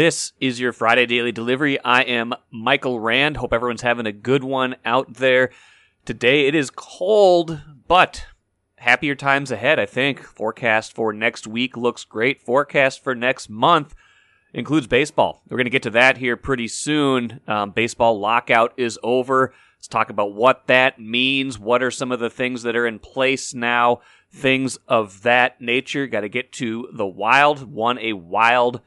This is your Friday Daily Delivery. I am Michael Rand. Hope everyone's having a good one out there. Today it is cold, but happier times ahead, I think. Forecast for next week looks great. Forecast for next month includes baseball. We're going to get to that here pretty soon. Um, baseball lockout is over. Let's talk about what that means. What are some of the things that are in place now? Things of that nature. Got to get to the Wild. Won a wild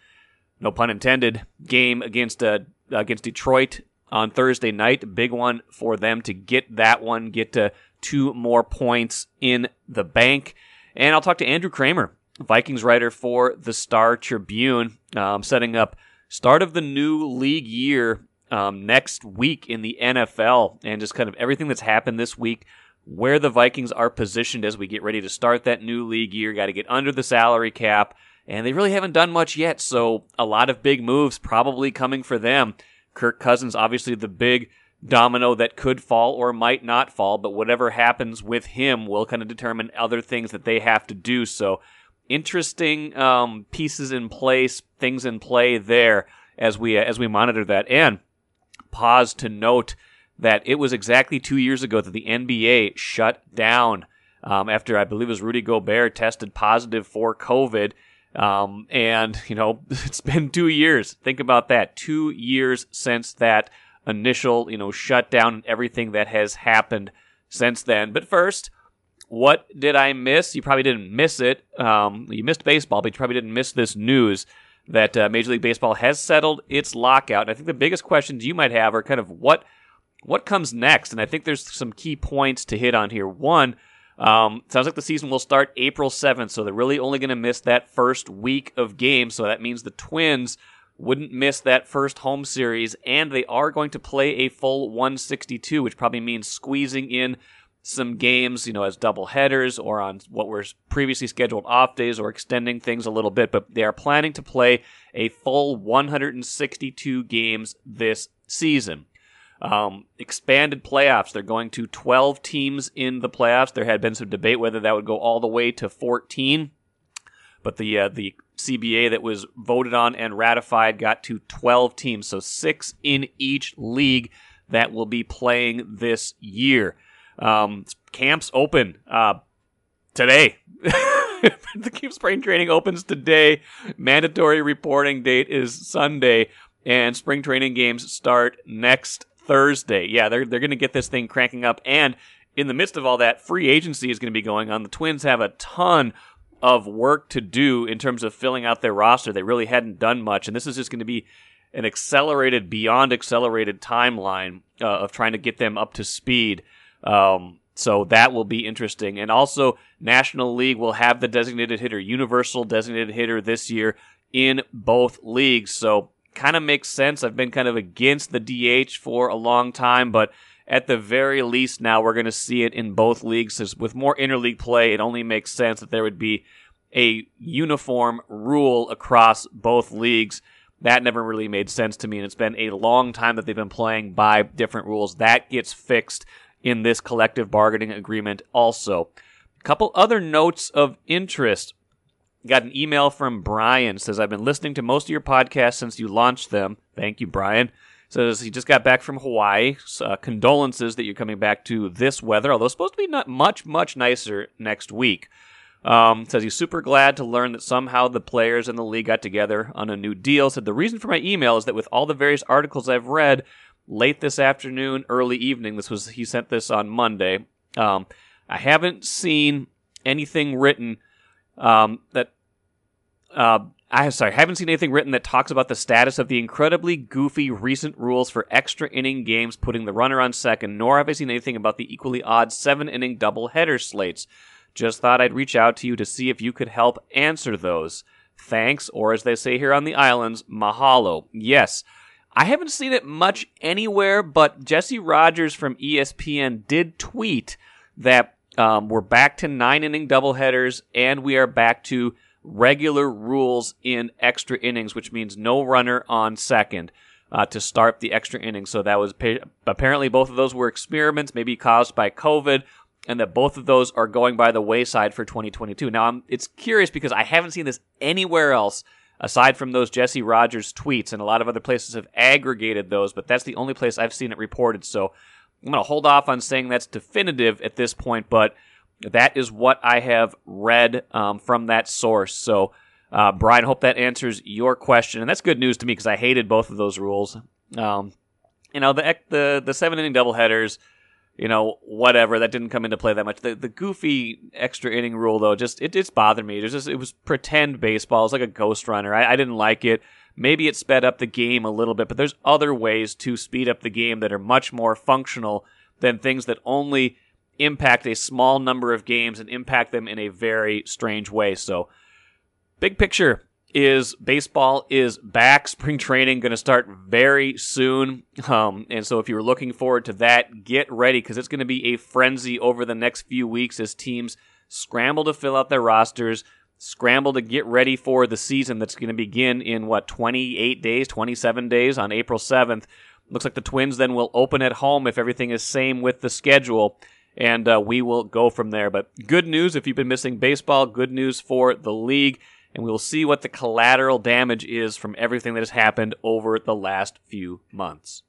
no pun intended, game against uh, against Detroit on Thursday night. Big one for them to get that one, get to two more points in the bank. And I'll talk to Andrew Kramer, Vikings writer for the Star Tribune, um, setting up start of the new league year um, next week in the NFL, and just kind of everything that's happened this week. Where the Vikings are positioned as we get ready to start that new league year. Got to get under the salary cap and they really haven't done much yet. So a lot of big moves probably coming for them. Kirk Cousins, obviously the big domino that could fall or might not fall, but whatever happens with him will kind of determine other things that they have to do. So interesting um, pieces in place, things in play there as we uh, as we monitor that. And pause to note that it was exactly two years ago that the NBA shut down um, after I believe it was Rudy Gobert tested positive for COVID. Um, and, you know, it's been two years. Think about that. Two years since that initial, you know, shutdown and everything that has happened since then. But first, what did I miss? You probably didn't miss it. Um, you missed baseball, but you probably didn't miss this news that uh, Major League Baseball has settled its lockout. And I think the biggest questions you might have are kind of what what comes next. And I think there's some key points to hit on here. One, um, sounds like the season will start April 7th, so they're really only going to miss that first week of games. So that means the Twins wouldn't miss that first home series, and they are going to play a full 162, which probably means squeezing in some games, you know, as double headers or on what were previously scheduled off days or extending things a little bit. But they are planning to play a full 162 games this season. Um, expanded playoffs. They're going to 12 teams in the playoffs. There had been some debate whether that would go all the way to 14, but the uh, the CBA that was voted on and ratified got to 12 teams, so six in each league that will be playing this year. Um, camps open uh, today. the Keep Spring Training opens today. Mandatory reporting date is Sunday, and spring training games start next Thursday. Yeah, they're they're going to get this thing cranking up, and in the midst of all that, free agency is going to be going on. The Twins have a ton of work to do in terms of filling out their roster. They really hadn't done much, and this is just going to be an accelerated, beyond accelerated timeline uh, of trying to get them up to speed. Um, so that will be interesting. And also, National League will have the designated hitter, universal designated hitter this year in both leagues. So kind of makes sense. I've been kind of against the DH for a long time, but at the very least now we're going to see it in both leagues. With more interleague play, it only makes sense that there would be a uniform rule across both leagues. That never really made sense to me, and it's been a long time that they've been playing by different rules. That gets fixed in this collective bargaining agreement also. A couple other notes of interest. Got an email from Brian. Says, I've been listening to most of your podcasts since you launched them. Thank you, Brian. Says he just got back from Hawaii. Uh, condolences that you're coming back to this weather, although it's supposed to be not much, much nicer next week. Um, says he's super glad to learn that somehow the players in the league got together on a new deal. Said the reason for my email is that with all the various articles I've read late this afternoon, early evening, this was he sent this on Monday. Um, I haven't seen anything written um, that uh, I sorry, haven't seen anything written that talks about the status of the incredibly goofy recent rules for extra inning games putting the runner on second, nor have I seen anything about the equally odd seven inning double header slates. Just thought I'd reach out to you to see if you could help answer those. Thanks, or as they say here on the islands, mahalo. Yes. I haven't seen it much anywhere, but Jesse Rogers from ESPN did tweet that um, we're back to nine inning doubleheaders and we are back to regular rules in extra innings, which means no runner on second uh, to start the extra inning. So that was apparently both of those were experiments, maybe caused by COVID, and that both of those are going by the wayside for 2022. Now, I'm, it's curious because I haven't seen this anywhere else aside from those Jesse Rogers tweets, and a lot of other places have aggregated those, but that's the only place I've seen it reported. So I'm going to hold off on saying that's definitive at this point, but that is what I have read um, from that source. So, uh, Brian, hope that answers your question, and that's good news to me because I hated both of those rules. Um, you know, the the the seven inning doubleheaders you know, whatever. That didn't come into play that much. The the goofy extra inning rule though, just it bothered me. It was just it was pretend baseball. It's like a ghost runner. I, I didn't like it. Maybe it sped up the game a little bit, but there's other ways to speed up the game that are much more functional than things that only impact a small number of games and impact them in a very strange way. So, big picture, is baseball is back. Spring training going to start very soon. Um, and so if you're looking forward to that, get ready because it's going to be a frenzy over the next few weeks as teams scramble to fill out their rosters, scramble to get ready for the season that's going to begin in what, 28 days, 27 days on April 7th. Looks like the Twins then will open at home if everything is same with the schedule. And uh, we will go from there. But good news if you've been missing baseball, good news for the league and we will see what the collateral damage is from everything that has happened over the last few months.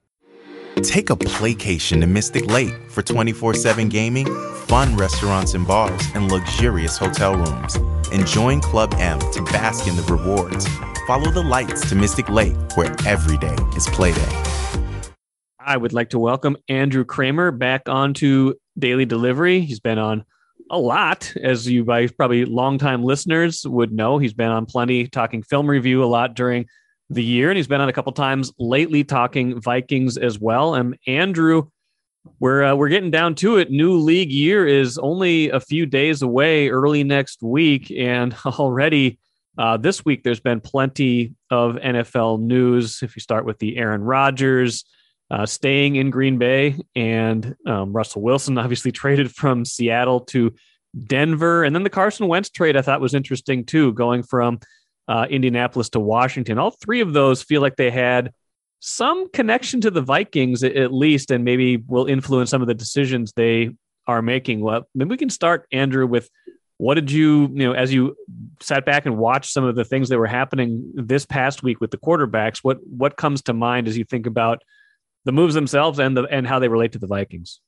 Take a playcation to Mystic Lake for 24 7 gaming, fun restaurants and bars, and luxurious hotel rooms. And join Club M to bask in the rewards. Follow the lights to Mystic Lake, where every day is playday. I would like to welcome Andrew Kramer back onto Daily Delivery. He's been on a lot, as you by probably longtime listeners would know. He's been on plenty talking film review a lot during the year, and he's been on a couple times lately talking Vikings as well. And Andrew, we're uh, we're getting down to it. New league year is only a few days away, early next week, and already uh, this week there's been plenty of NFL news. If you start with the Aaron Rodgers uh, staying in Green Bay, and um, Russell Wilson obviously traded from Seattle to Denver, and then the Carson Wentz trade I thought was interesting too, going from uh, Indianapolis to Washington. All three of those feel like they had some connection to the Vikings at least, and maybe will influence some of the decisions they are making. Well, maybe we can start, Andrew, with what did you, you know, as you sat back and watched some of the things that were happening this past week with the quarterbacks, what what comes to mind as you think about the moves themselves and the and how they relate to the Vikings.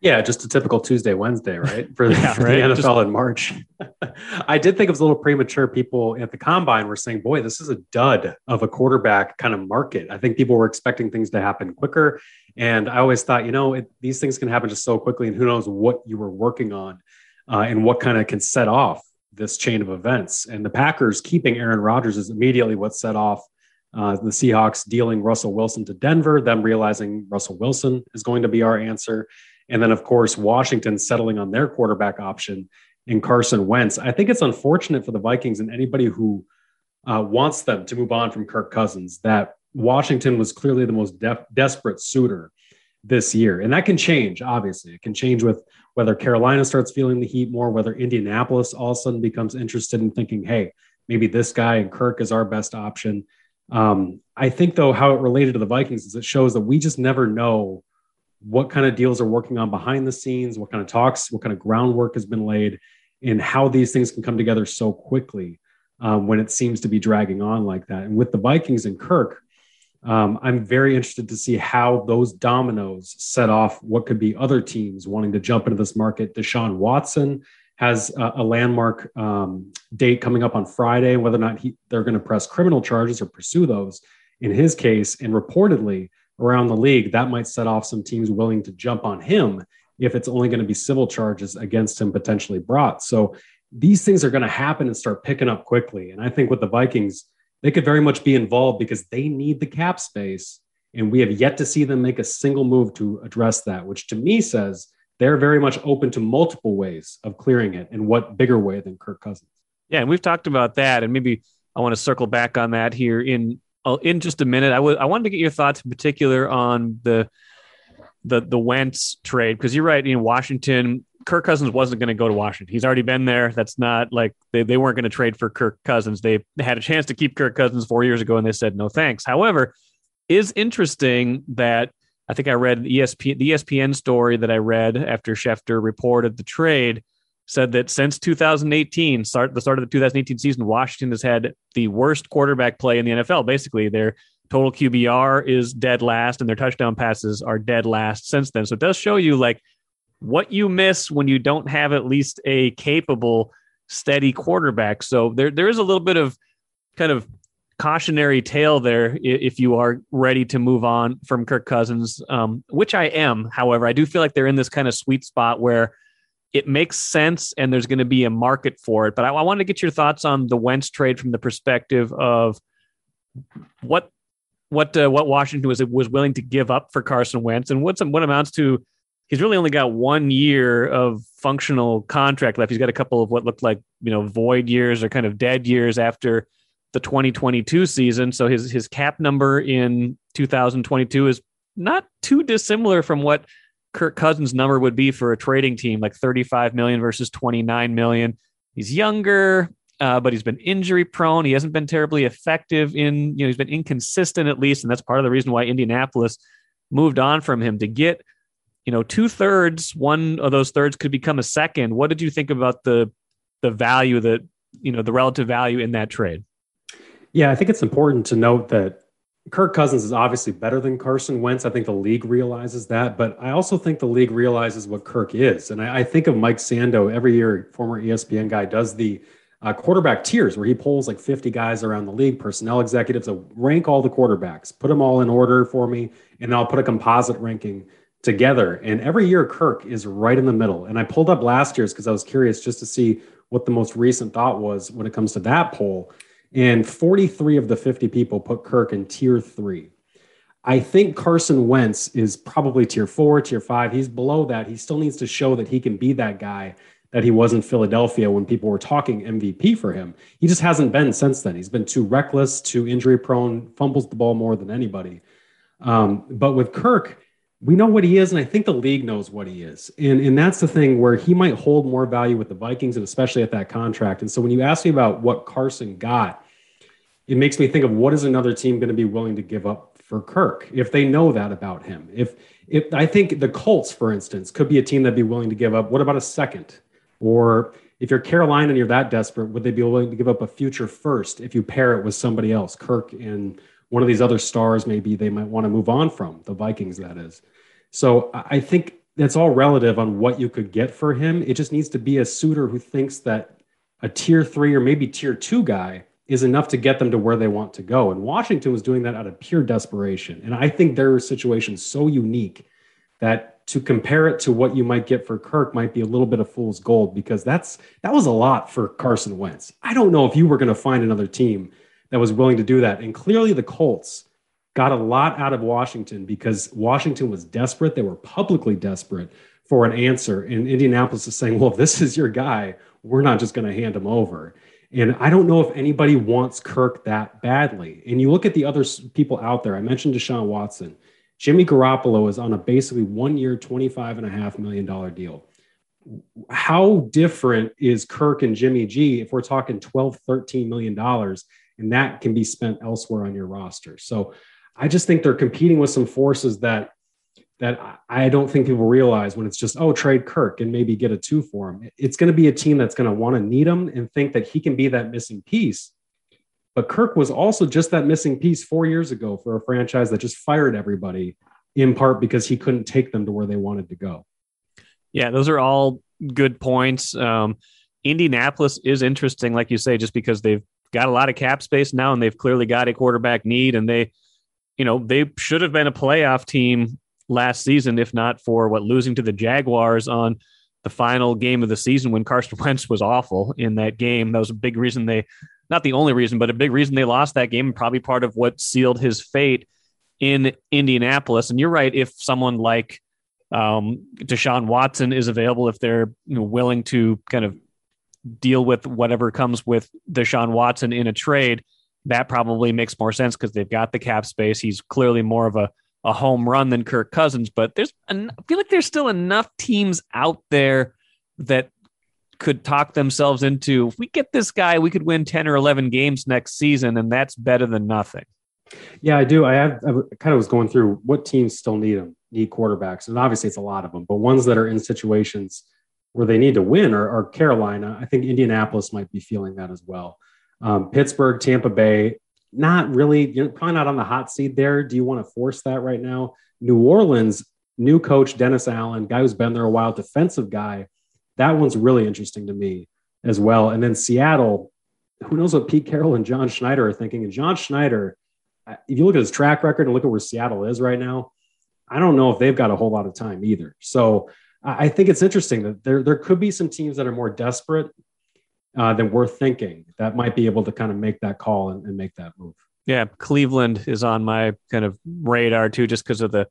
Yeah, just a typical Tuesday, Wednesday, right? For the, yeah, for right? the NFL just, in March. I did think it was a little premature. People at the combine were saying, boy, this is a dud of a quarterback kind of market. I think people were expecting things to happen quicker. And I always thought, you know, it, these things can happen just so quickly. And who knows what you were working on uh, and what kind of can set off this chain of events. And the Packers keeping Aaron Rodgers is immediately what set off uh, the Seahawks dealing Russell Wilson to Denver, them realizing Russell Wilson is going to be our answer. And then, of course, Washington settling on their quarterback option in Carson Wentz. I think it's unfortunate for the Vikings and anybody who uh, wants them to move on from Kirk Cousins that Washington was clearly the most def- desperate suitor this year. And that can change, obviously. It can change with whether Carolina starts feeling the heat more, whether Indianapolis all of a sudden becomes interested in thinking, hey, maybe this guy and Kirk is our best option. Um, I think, though, how it related to the Vikings is it shows that we just never know what kind of deals are working on behind the scenes, what kind of talks, what kind of groundwork has been laid, and how these things can come together so quickly um, when it seems to be dragging on like that. And with the Vikings and Kirk, um, I'm very interested to see how those dominoes set off what could be other teams wanting to jump into this market. Deshaun Watson has a, a landmark um, date coming up on Friday, whether or not he, they're going to press criminal charges or pursue those in his case. And reportedly, around the league, that might set off some teams willing to jump on him if it's only going to be civil charges against him potentially brought. So these things are going to happen and start picking up quickly. And I think with the Vikings, they could very much be involved because they need the cap space. And we have yet to see them make a single move to address that, which to me says they're very much open to multiple ways of clearing it. And what bigger way than Kirk Cousins? Yeah, and we've talked about that, and maybe I want to circle back on that here in Oh, in just a minute. I would I wanted to get your thoughts in particular on the the the Wentz trade because you're right. In Washington, Kirk Cousins wasn't going to go to Washington. He's already been there. That's not like they, they weren't going to trade for Kirk Cousins. They, had a chance to keep Kirk Cousins four years ago, and they said no thanks. However, is interesting that I think I read the ESPN story that I read after Schefter reported the trade said that since 2018, start the start of the 2018 season, Washington has had the worst quarterback play in the NFL. Basically, their total QBR is dead last, and their touchdown passes are dead last since then. So it does show you like what you miss when you don't have at least a capable, steady quarterback. So there there is a little bit of kind of cautionary tale there if you are ready to move on from Kirk Cousins, um, which I am. However, I do feel like they're in this kind of sweet spot where it makes sense and there's going to be a market for it. But I, I want to get your thoughts on the Wentz trade from the perspective of what what uh, what Washington was was willing to give up for Carson Wentz and what's what amounts to he's really only got one year of functional contract left. He's got a couple of what looked like you know void years or kind of dead years after the 2022 season. So his his cap number in 2022 is not too dissimilar from what Kirk Cousins' number would be for a trading team, like 35 million versus 29 million. He's younger, uh, but he's been injury prone. He hasn't been terribly effective in, you know, he's been inconsistent at least, and that's part of the reason why Indianapolis moved on from him to get, you know, two thirds. One of those thirds could become a second. What did you think about the the value that you know the relative value in that trade? Yeah, I think it's important to note that Kirk Cousins is obviously better than Carson Wentz. I think the league realizes that, but I also think the league realizes what Kirk is. And I, I think of Mike Sando every year, former ESPN guy, does the uh, quarterback tiers where he pulls like 50 guys around the league, personnel executives, to rank all the quarterbacks, put them all in order for me, and I'll put a composite ranking together. And every year, Kirk is right in the middle. And I pulled up last year's because I was curious just to see what the most recent thought was when it comes to that poll. And 43 of the 50 people put Kirk in tier three. I think Carson Wentz is probably tier four, tier five. He's below that. He still needs to show that he can be that guy that he was in Philadelphia when people were talking MVP for him. He just hasn't been since then. He's been too reckless, too injury prone, fumbles the ball more than anybody. Um, but with Kirk, we know what he is, and I think the league knows what he is. And, and that's the thing where he might hold more value with the Vikings, and especially at that contract. And so when you ask me about what Carson got, it makes me think of what is another team going to be willing to give up for Kirk if they know that about him. If if I think the Colts, for instance, could be a team that'd be willing to give up. What about a second? Or if you're Carolina and you're that desperate, would they be willing to give up a future first if you pair it with somebody else, Kirk and one of these other stars? Maybe they might want to move on from the Vikings. That is. So I think that's all relative on what you could get for him. It just needs to be a suitor who thinks that a tier three or maybe tier two guy is enough to get them to where they want to go. And Washington was doing that out of pure desperation. And I think their situation is so unique that to compare it to what you might get for Kirk might be a little bit of fool's gold because that's that was a lot for Carson Wentz. I don't know if you were going to find another team that was willing to do that. And clearly the Colts got a lot out of Washington because Washington was desperate. They were publicly desperate for an answer. And Indianapolis is saying, well, if this is your guy, we're not just going to hand him over. And I don't know if anybody wants Kirk that badly. And you look at the other people out there. I mentioned Deshaun Watson. Jimmy Garoppolo is on a basically one year, $25.5 million deal. How different is Kirk and Jimmy G if we're talking 12, 13 million dollars and that can be spent elsewhere on your roster? So I just think they're competing with some forces that that I don't think people realize when it's just, oh, trade Kirk and maybe get a two for him. It's going to be a team that's going to want to need him and think that he can be that missing piece. But Kirk was also just that missing piece four years ago for a franchise that just fired everybody in part because he couldn't take them to where they wanted to go. Yeah, those are all good points. Um, Indianapolis is interesting, like you say, just because they've got a lot of cap space now and they've clearly got a quarterback need and they, you know, they should have been a playoff team last season, if not for what losing to the Jaguars on the final game of the season when Carson Wentz was awful in that game. That was a big reason they, not the only reason, but a big reason they lost that game, and probably part of what sealed his fate in Indianapolis. And you're right, if someone like um, Deshaun Watson is available, if they're you know, willing to kind of deal with whatever comes with Deshaun Watson in a trade, that probably makes more sense because they've got the cap space. He's clearly more of a a home run than Kirk Cousins, but there's I feel like there's still enough teams out there that could talk themselves into if we get this guy, we could win 10 or 11 games next season, and that's better than nothing. Yeah, I do. I have I kind of was going through what teams still need them, need quarterbacks, and obviously it's a lot of them, but ones that are in situations where they need to win are, are Carolina. I think Indianapolis might be feeling that as well. Um, Pittsburgh, Tampa Bay, not really, you're probably not on the hot seat there. Do you want to force that right now? New Orleans, new coach Dennis Allen, guy who's been there a while, defensive guy. That one's really interesting to me as well. And then Seattle, who knows what Pete Carroll and John Schneider are thinking? And John Schneider, if you look at his track record and look at where Seattle is right now, I don't know if they've got a whole lot of time either. So I think it's interesting that there there could be some teams that are more desperate uh, than we're thinking that might be able to kind of make that call and, and make that move. Yeah, Cleveland is on my kind of radar too, just because of the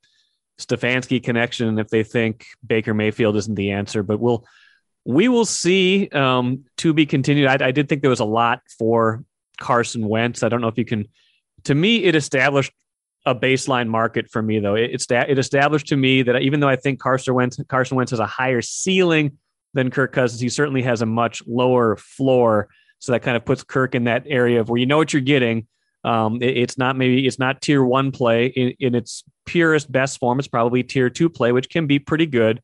Stefanski connection. If they think Baker Mayfield isn't the answer, but we'll we will see. Um, to be continued. I, I did think there was a lot for Carson Wentz. I don't know if you can. To me, it established a baseline market for me, though. It, it established to me that even though I think Carson Wentz Carson Wentz has a higher ceiling than Kirk Cousins, he certainly has a much lower floor. So that kind of puts Kirk in that area of where you know what you're getting. Um, it, it's not maybe it's not tier one play in, in, its purest best form. It's probably tier two play, which can be pretty good.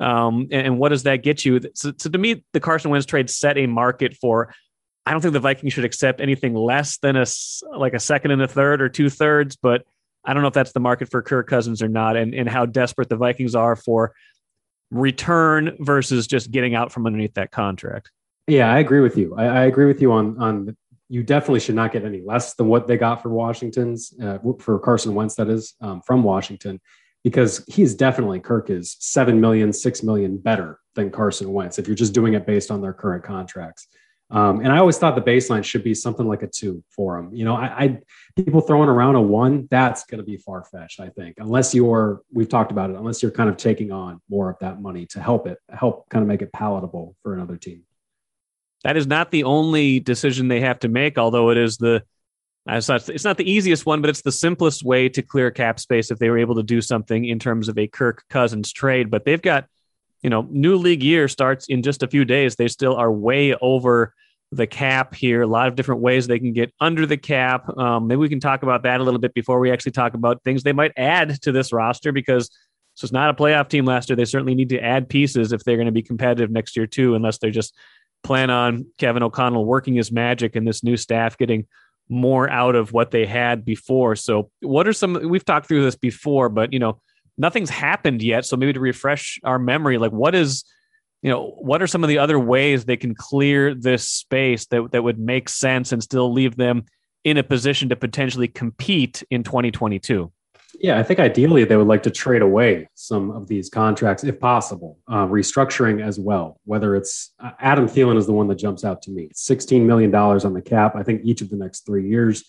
Um, and, and, what does that get you? So, so to me, the Carson Wentz trade set a market for I don't think the Vikings should accept anything less than a like a second and a third or two thirds, but I don't know if that's the market for Kirk Cousins or not, and, and how desperate the Vikings are for return versus just getting out from underneath that contract. Yeah, I agree with you. I, I agree with you on on you definitely should not get any less than what they got for Washington's uh, for Carson Wentz that is um, from Washington because he's definitely Kirk is seven million, six million better than Carson Wentz if you're just doing it based on their current contracts. Um, and I always thought the baseline should be something like a two for them. You know, I, I people throwing around a one, that's going to be far fetched. I think, unless you're, we've talked about it, unless you're kind of taking on more of that money to help it, help kind of make it palatable for another team. That is not the only decision they have to make, although it is the, it's not, it's not the easiest one, but it's the simplest way to clear cap space if they were able to do something in terms of a Kirk Cousins trade. But they've got, you know, new league year starts in just a few days. They still are way over the cap here. A lot of different ways they can get under the cap. Um, maybe we can talk about that a little bit before we actually talk about things they might add to this roster because this was not a playoff team last year. They certainly need to add pieces if they're going to be competitive next year too, unless they're just plan on Kevin O'Connell working his magic and this new staff getting more out of what they had before. So, what are some? We've talked through this before, but you know, nothing's happened yet. So maybe to refresh our memory, like what is you know, what are some of the other ways they can clear this space that, that would make sense and still leave them in a position to potentially compete in 2022? Yeah, I think ideally they would like to trade away some of these contracts if possible, uh, restructuring as well. Whether it's uh, Adam Thielen is the one that jumps out to me. $16 million on the cap, I think each of the next three years.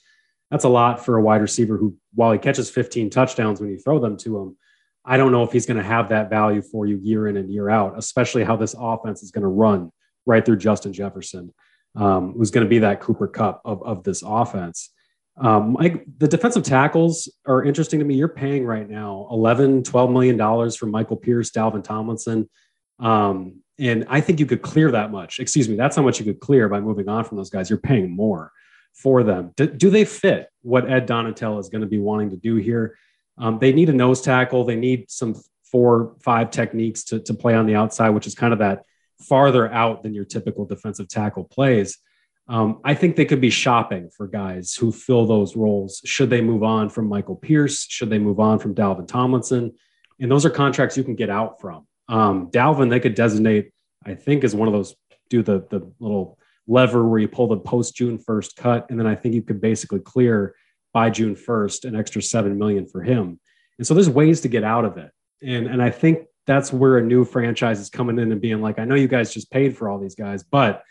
That's a lot for a wide receiver who, while he catches 15 touchdowns when you throw them to him, I don't know if he's going to have that value for you year in and year out, especially how this offense is going to run right through Justin Jefferson, um, who's going to be that Cooper Kupp of, of this offense. Um, Mike, the defensive tackles are interesting to me. You're paying right now 11, 12 million dollars for Michael Pierce, Dalvin Tomlinson. Um, and I think you could clear that much. Excuse me, that's how much you could clear by moving on from those guys. You're paying more for them. Do, do they fit what Ed Donatell is going to be wanting to do here? Um, they need a nose tackle. They need some four, five techniques to, to play on the outside, which is kind of that farther out than your typical defensive tackle plays. Um, I think they could be shopping for guys who fill those roles. Should they move on from Michael Pierce? Should they move on from Dalvin Tomlinson? And those are contracts you can get out from. Um, Dalvin, they could designate, I think, as one of those, do the, the little lever where you pull the post June 1st cut. And then I think you could basically clear by June 1st, an extra 7 million for him. And so there's ways to get out of it. And, and I think that's where a new franchise is coming in and being like, I know you guys just paid for all these guys, but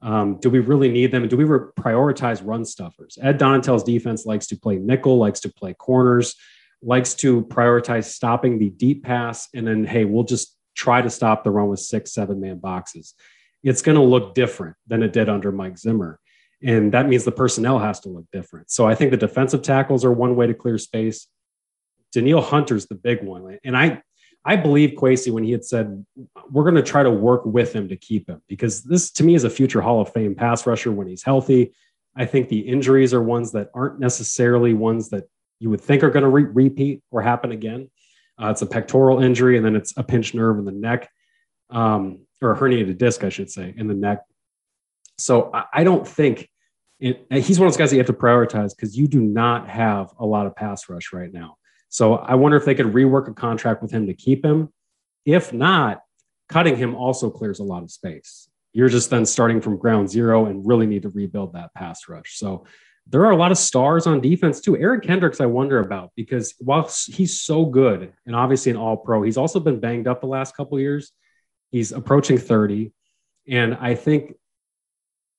um, do we really need them? Do we re- prioritize run stuffers? Ed Donatell's defense likes to play nickel, likes to play corners, likes to prioritize stopping the deep pass. And then, hey, we'll just try to stop the run with six, seven man boxes. It's going to look different than it did under Mike Zimmer. And that means the personnel has to look different. So I think the defensive tackles are one way to clear space. Danielle Hunter's the big one. And I, I believe Kwesi when he had said, we're going to try to work with him to keep him because this to me is a future Hall of Fame pass rusher when he's healthy. I think the injuries are ones that aren't necessarily ones that you would think are going to re- repeat or happen again. Uh, it's a pectoral injury and then it's a pinched nerve in the neck. um, or a herniated disc, I should say, in the neck. So I, I don't think he's one of those guys that you have to prioritize because you do not have a lot of pass rush right now. So I wonder if they could rework a contract with him to keep him. If not, cutting him also clears a lot of space. You're just then starting from ground zero and really need to rebuild that pass rush. So there are a lot of stars on defense too. Eric Kendricks, I wonder about because while he's so good and obviously an all pro, he's also been banged up the last couple years. He's approaching 30. And I think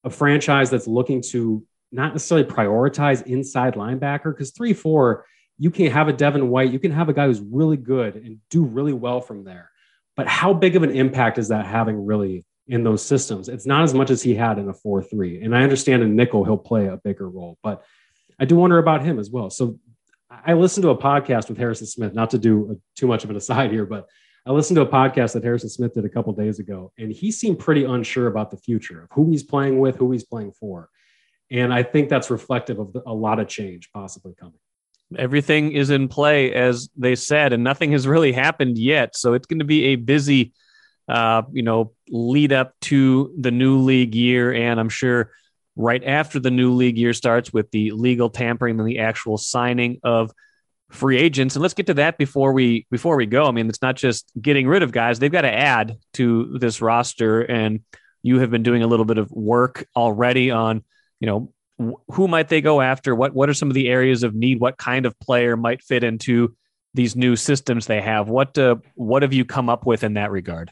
a franchise that's looking to not necessarily prioritize inside linebacker because 3 4, you can have a Devin White, you can have a guy who's really good and do really well from there. But how big of an impact is that having really in those systems. It's not as much as he had in a 4 3. And I understand in nickel, he'll play a bigger role, but I do wonder about him as well. So I listened to a podcast with Harrison Smith, not to do a, too much of an aside here, but I listened to a podcast that Harrison Smith did a couple days ago, and he seemed pretty unsure about the future of who he's playing with, who he's playing for. And I think that's reflective of a lot of change possibly coming. Everything is in play, as they said, and nothing has really happened yet. So it's going to be a busy uh, you know, lead up to the new league year. And I'm sure right after the new league year starts with the legal tampering and the actual signing of free agents. And let's get to that before we before we go. I mean, it's not just getting rid of guys; they've got to add to this roster. And you have been doing a little bit of work already on, you know, who might they go after? What what are some of the areas of need? What kind of player might fit into these new systems they have? What uh, what have you come up with in that regard?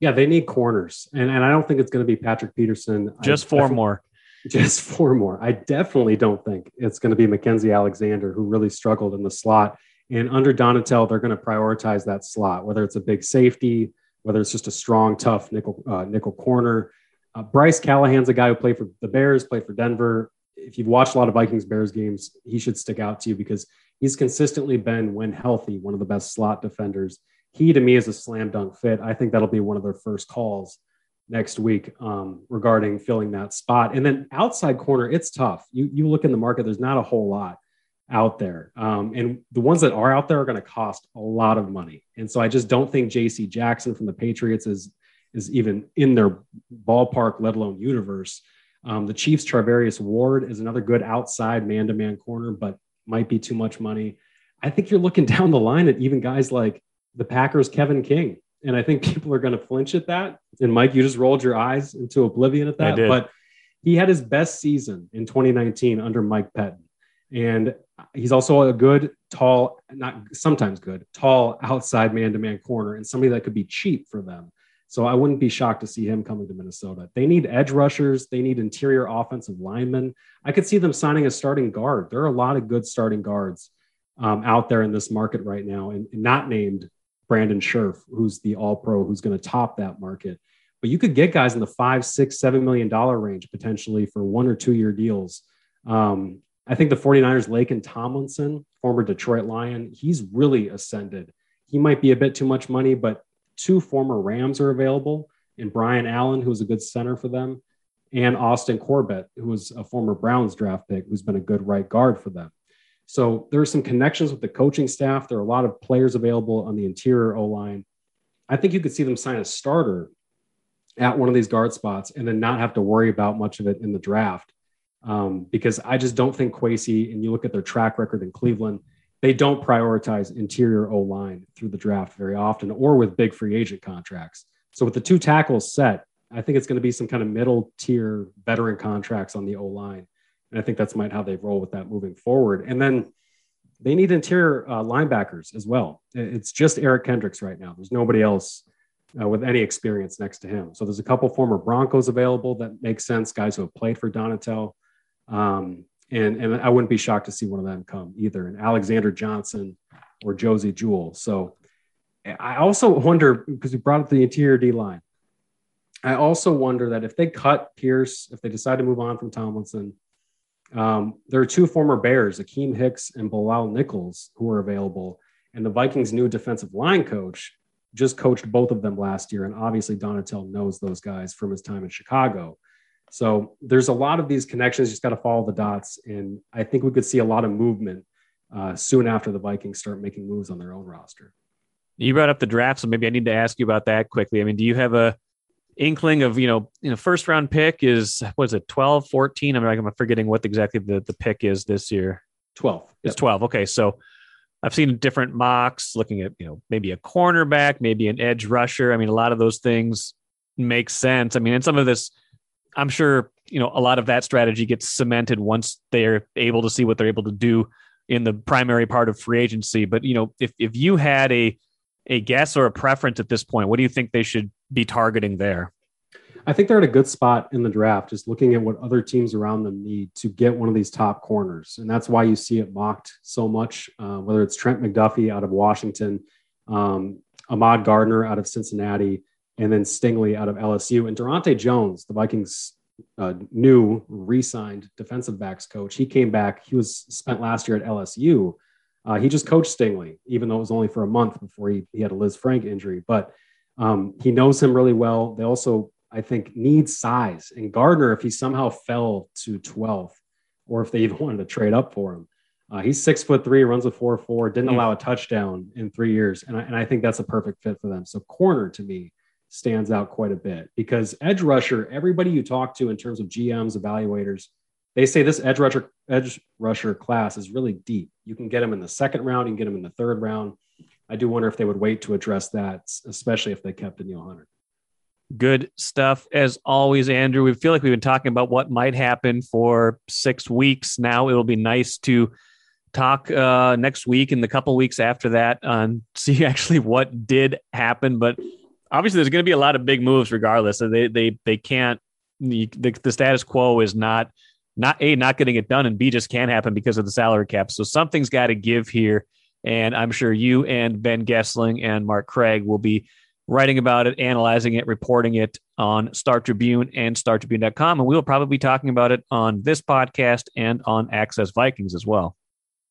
Yeah, they need corners, and and I don't think it's going to be Patrick Peterson. Just I, four more. Just four more. I definitely don't think it's going to be Mackensie Alexander, who really struggled in the slot. And under Donatell, they're going to prioritize that slot, whether it's a big safety, whether it's just a strong, tough nickel uh, nickel corner. Uh, Bryce Callahan's a guy who played for the Bears, played for Denver. If you've watched a lot of Vikings Bears games, he should stick out to you because he's consistently been, when healthy, one of the best slot defenders he to me is a slam dunk fit. I think that'll be one of their first calls next week um, regarding filling that spot. And then outside corner, it's tough. You you look in the market, there's not a whole lot out there, um, and the ones that are out there are going to cost a lot of money. And so I just don't think J.C. Jackson from the Patriots is is even in their ballpark, let alone universe. Um, the Chiefs' Charvarius Ward is another good outside man-to-man corner, but might be too much money. I think you're looking down the line at even guys like the Packers Kevin King. And I think people are going to flinch at that. And Mike, you just rolled your eyes into oblivion at that. But he had his best season in 2019 under Mike Pettine. And he's also a good, tall, not sometimes good, tall outside man to man corner and somebody that could be cheap for them. So I wouldn't be shocked to see him coming to Minnesota. They need edge rushers, they need interior offensive linemen. I could see them signing a starting guard. There are a lot of good starting guards um, out there in this market right now and, and not named Brandon Scherff, who's the all pro, who's going to top that market. But you could get guys in the five, six, seven million dollar range potentially for one or two year deals. Um, I think the 49ers, Laken Tomlinson, former Detroit Lion, he's really ascended. He might be a bit too much money, but two former Rams are available, and Brian Allen, who's a good center for them, and Austin Corbett, who was a former Browns draft pick, who's been a good right guard for them. So there are some connections with the coaching staff. There are a lot of players available on the interior O line. I think you could see them sign a starter at one of these guard spots and then not have to worry about much of it in the draft. Um, because I just don't think Kwesi, and you look at their track record in Cleveland, they don't prioritize interior O line through the draft very often or with big free agent contracts. So with the two tackles set, I think it's going to be some kind of middle tier veteran contracts on the O line. And I think that's might how they roll with that moving forward. And then they need interior uh, linebackers as well. It's just Eric Kendricks right now. There's nobody else uh, with any experience next to him. So there's a couple former Broncos available that makes sense, guys who have played for Donatell. Um, and, and I wouldn't be shocked to see one of them come either, and Alexander Johnson or Josey Jewell. So I also wonder because you brought up the interior D line. I also wonder that if they cut Pierce, if they decide to move on from Tomlinson, um, there are two former Bears, Akiem Hicks and Bilal Nichols, who are available. And the Vikings' new defensive line coach just coached both of them last year. And obviously, Donatell knows those guys from his time in Chicago. So there's a lot of these connections. You just got to follow the dots. And I think we could see a lot of movement uh, soon after the Vikings start making moves on their own roster. You brought up the draft, so maybe I need to ask you about that quickly. I mean, do you have a inkling of, you know, you know, first round pick is was it 12, 14? I'm like I'm forgetting what exactly the, the pick is this year. 12. It's yep. 12. Okay. So I've seen different mocks looking at, you know, maybe a cornerback, maybe an edge rusher. I mean, a lot of those things make sense. I mean, and some of this, I'm sure, you know, a lot of that strategy gets cemented once they're able to see what they're able to do in the primary part of free agency. But, you know, if, if you had a, a guess or a preference at this point, what do you think they should be targeting there? I think they're at a good spot in the draft, just looking at what other teams around them need to get one of these top corners. And that's why you see it mocked so much, uh, whether it's Trent McDuffie out of Washington, um, Ahmad Gardner out of Cincinnati, and then Stingley out of LSU. And Daronte Jones, the Vikings' uh, new re signed defensive backs coach, he came back. He was spent last year at LSU. Uh, he just coached Stingley, even though it was only for a month before he, he had a Lisfranc injury. But um, he knows him really well. They also I think, need size. And Gardner, if he somehow fell to 12th, or if they even wanted to trade up for him, uh, he's six foot three, runs a four four, didn't mm. allow a touchdown in three years, and I, and I think that's a perfect fit for them. So corner to me stands out quite a bit because edge rusher, everybody you talk to in terms of GMs, evaluators, they say this edge rusher edge rusher class is really deep. You can get them in the second round, you can get them in the third round. I do wonder if they would wait to address that, especially if they kept Danielle Hunter. Good stuff as always, Andrew. We feel like we've been talking about what might happen for six weeks now. It'll be nice to talk uh, next week and the couple weeks after that and see actually what did happen. But obviously, there's going to be a lot of big moves regardless. So they they they can't. The, the status quo is not not a not getting it done, and b just can't happen because of the salary cap. So something's got to give here. And I'm sure you and Ben Goessling and Mark Craig will be writing about it, analyzing it, reporting it on Star Tribune and StarTribune.com. And we'll probably be talking about it on this podcast and on Access Vikings as well.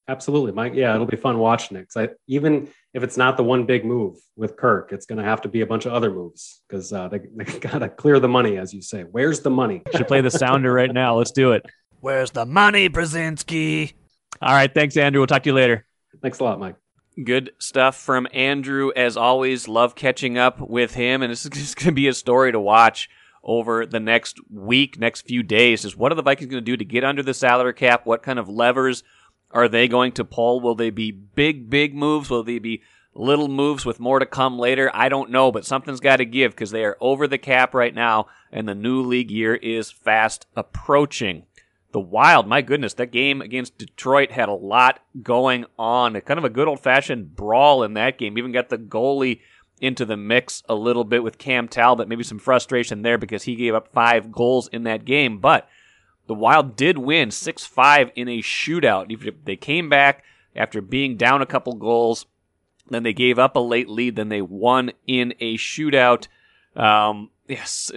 Absolutely, Mike. Yeah, it'll be fun watching it. I, even if it's not the one big move with Kirk, it's going to have to be a bunch of other moves because uh, they, they got to clear the money, as you say. Where's the money? Should play the sounder right now. Let's do it. Where's the money, Brzezinski? All right. Thanks, Andrew. We'll talk to you later. Thanks a lot, Mike. Good stuff from Andrew. As always, love catching up with him. And this is just going to be a story to watch over the next week, next few days. Is what are the Vikings going to do to get under the salary cap? What kind of levers are they going to pull? Will they be big, big moves? Will they be little moves with more to come later? I don't know, but something's got to give because they are over the cap right now, and the new league year is fast approaching the Wild, my goodness, that game against Detroit had a lot going on. Kind of a good old fashioned brawl in that game. Even got the goalie into the mix a little bit with Cam Talbot. Maybe some frustration there because he gave up five goals in that game. But the Wild did win 6 5 in a shootout. They came back after being down a couple goals. Then they gave up a late lead. Then they won in a shootout. Um, yes,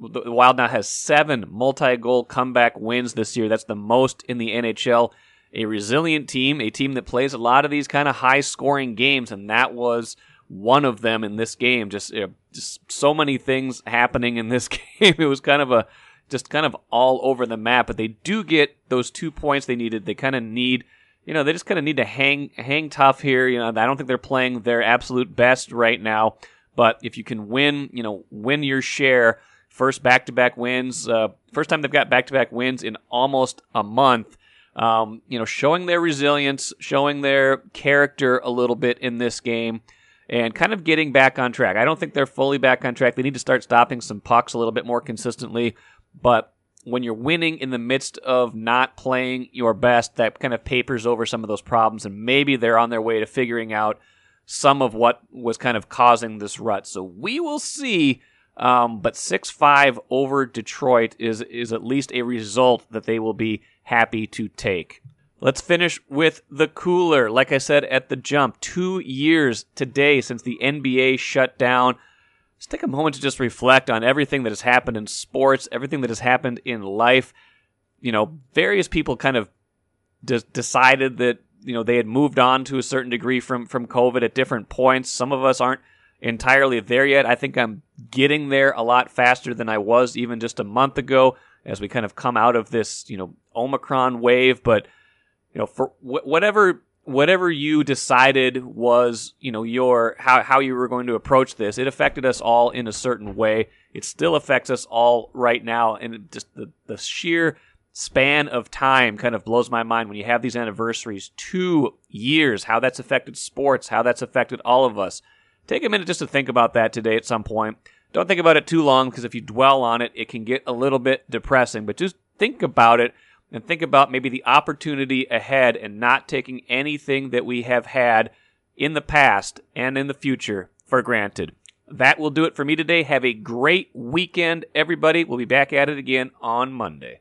the Wild now has seven multi-goal comeback wins this year. That's the most in the NHL. A resilient team, a team that plays a lot of these kind of high-scoring games, and that was one of them in this game. Just, you know, just so many things happening in this game. It was kind of a just kind of all over the map. But they do get those two points they needed. They kind of need, you know, they just kind of need to hang hang tough here. You know, I don't think they're playing their absolute best right now. But if you can win, you know, win your share First back to back wins. Uh, first time they've got back to back wins in almost a month. Um, you know, showing their resilience, showing their character a little bit in this game, and kind of getting back on track. I don't think they're fully back on track. They need to start stopping some pucks a little bit more consistently. But when you're winning in the midst of not playing your best, that kind of papers over some of those problems, and maybe they're on their way to figuring out some of what was kind of causing this rut. So we will see um, but 6 5 over Detroit is, is at least a result that they will be happy to take. Let's finish with the cooler. Like I said at the jump, two years today since the NBA shut down. Let's take a moment to just reflect on everything that has happened in sports, everything that has happened in life. You know, various people kind of de- decided that you know they had moved on to a certain degree from from COVID at different points. Some of us aren't entirely there yet. I think I'm getting there a lot faster than I was even just a month ago as we kind of come out of this, you know, Omicron wave. But, you know, for wh- whatever whatever you decided was, you know, your how how you were going to approach this, it affected us all in a certain way. It still affects us all right now, and just the the sheer span of time kind of blows my mind when you have these anniversaries. Two years, how that's affected sports, how that's affected all of us. Take a minute just to think about that today at some point. Don't think about it too long because if you dwell on it, it can get a little bit depressing. But just think about it and think about maybe the opportunity ahead and not taking anything that we have had in the past and in the future for granted. That will do it for me today. Have a great weekend, everybody. We'll be back at it again on Monday.